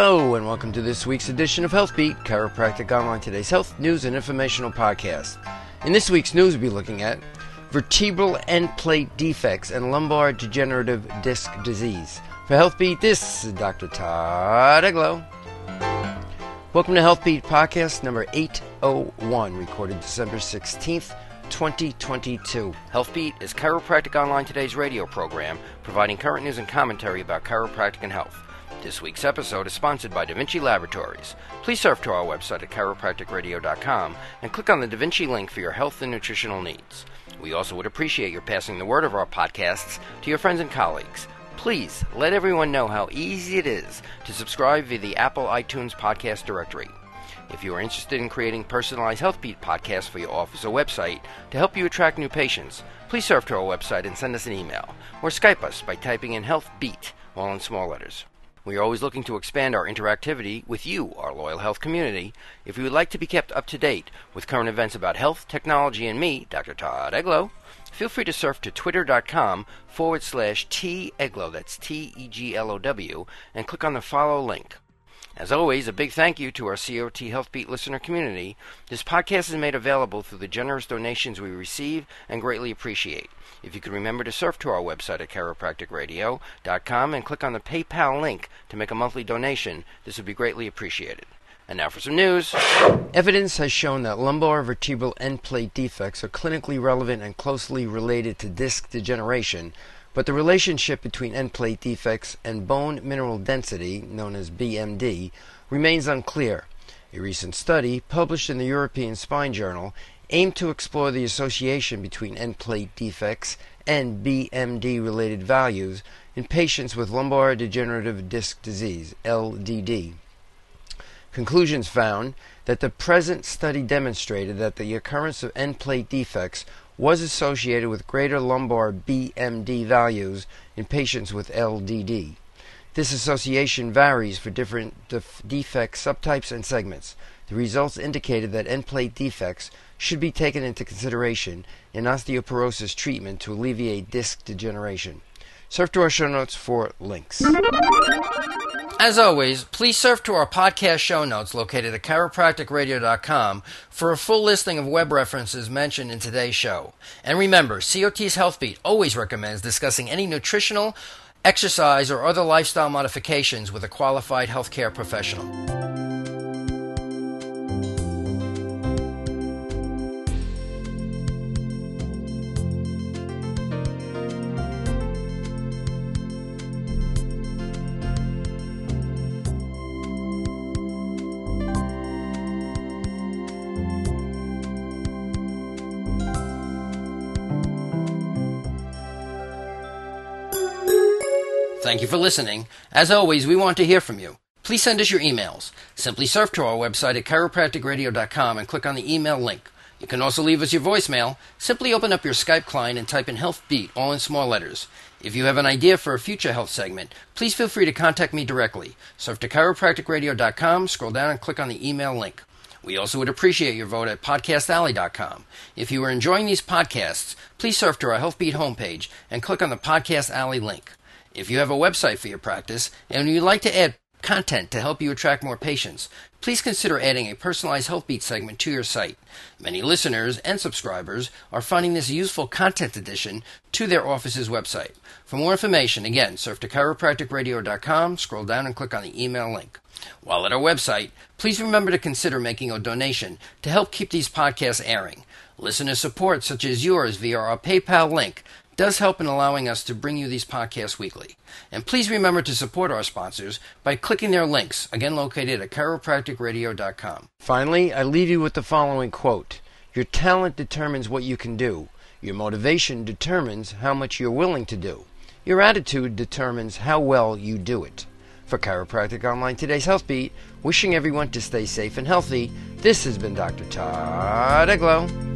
Hello, and welcome to this week's edition of HealthBeat, Chiropractic Online Today's health, news, and informational podcast. In this week's news, we'll be looking at vertebral end plate defects and lumbar degenerative disc disease. For HealthBeat, this is Dr. Todd Eglow. Welcome to HealthBeat Podcast number 801, recorded December 16th, 2022. HealthBeat is Chiropractic Online Today's radio program, providing current news and commentary about chiropractic and health. This week's episode is sponsored by Da Vinci Laboratories. Please surf to our website at chiropracticradio.com and click on the Da Vinci link for your health and nutritional needs. We also would appreciate your passing the word of our podcasts to your friends and colleagues. Please let everyone know how easy it is to subscribe via the Apple iTunes podcast directory. If you are interested in creating personalized HealthBeat podcasts for your office or website to help you attract new patients, please surf to our website and send us an email or Skype us by typing in HealthBeat, all in small letters. We are always looking to expand our interactivity with you, our loyal health community. If you would like to be kept up to date with current events about health, technology, and me, Dr. Todd Eglow, feel free to surf to twitter.com forward slash T Eglow, that's T E G L O W, and click on the follow link. As always, a big thank you to our COT HealthBeat listener community. This podcast is made available through the generous donations we receive and greatly appreciate. If you could remember to surf to our website at chiropracticradio.com and click on the PayPal link to make a monthly donation, this would be greatly appreciated. And now for some news. Evidence has shown that lumbar vertebral end plate defects are clinically relevant and closely related to disc degeneration, but the relationship between end plate defects and bone mineral density, known as BMD, remains unclear. A recent study, published in the European Spine Journal, aimed to explore the association between end plate defects and BMD related values in patients with lumbar degenerative disc disease, LDD. Conclusions found that the present study demonstrated that the occurrence of end plate defects was associated with greater lumbar BMD values in patients with LDD. This association varies for different def- defect subtypes and segments. The results indicated that end plate defects should be taken into consideration in osteoporosis treatment to alleviate disc degeneration. Surf to our show notes for links. As always, please surf to our podcast show notes located at chiropracticradio.com for a full listing of web references mentioned in today's show. And remember, COT's Health Beat always recommends discussing any nutritional, exercise, or other lifestyle modifications with a qualified healthcare professional. Thank you for listening. As always, we want to hear from you. Please send us your emails. Simply surf to our website at chiropracticradio.com and click on the email link. You can also leave us your voicemail. Simply open up your Skype client and type in Health Beat, all in small letters. If you have an idea for a future health segment, please feel free to contact me directly. Surf to chiropracticradio.com, scroll down and click on the email link. We also would appreciate your vote at podcastalley.com. If you are enjoying these podcasts, please surf to our HealthBeat homepage and click on the Podcast Alley link. If you have a website for your practice and you'd like to add content to help you attract more patients, please consider adding a personalized HealthBeat segment to your site. Many listeners and subscribers are finding this useful content addition to their office's website. For more information, again, surf to chiropracticradio.com, scroll down and click on the email link. While at our website, please remember to consider making a donation to help keep these podcasts airing. Listener support, such as yours via our PayPal link, does help in allowing us to bring you these podcasts weekly. And please remember to support our sponsors by clicking their links, again located at chiropracticradio.com. Finally, I leave you with the following quote Your talent determines what you can do, your motivation determines how much you're willing to do, your attitude determines how well you do it. For Chiropractic Online Today's Health Beat, wishing everyone to stay safe and healthy, this has been Dr. Todd Eglow.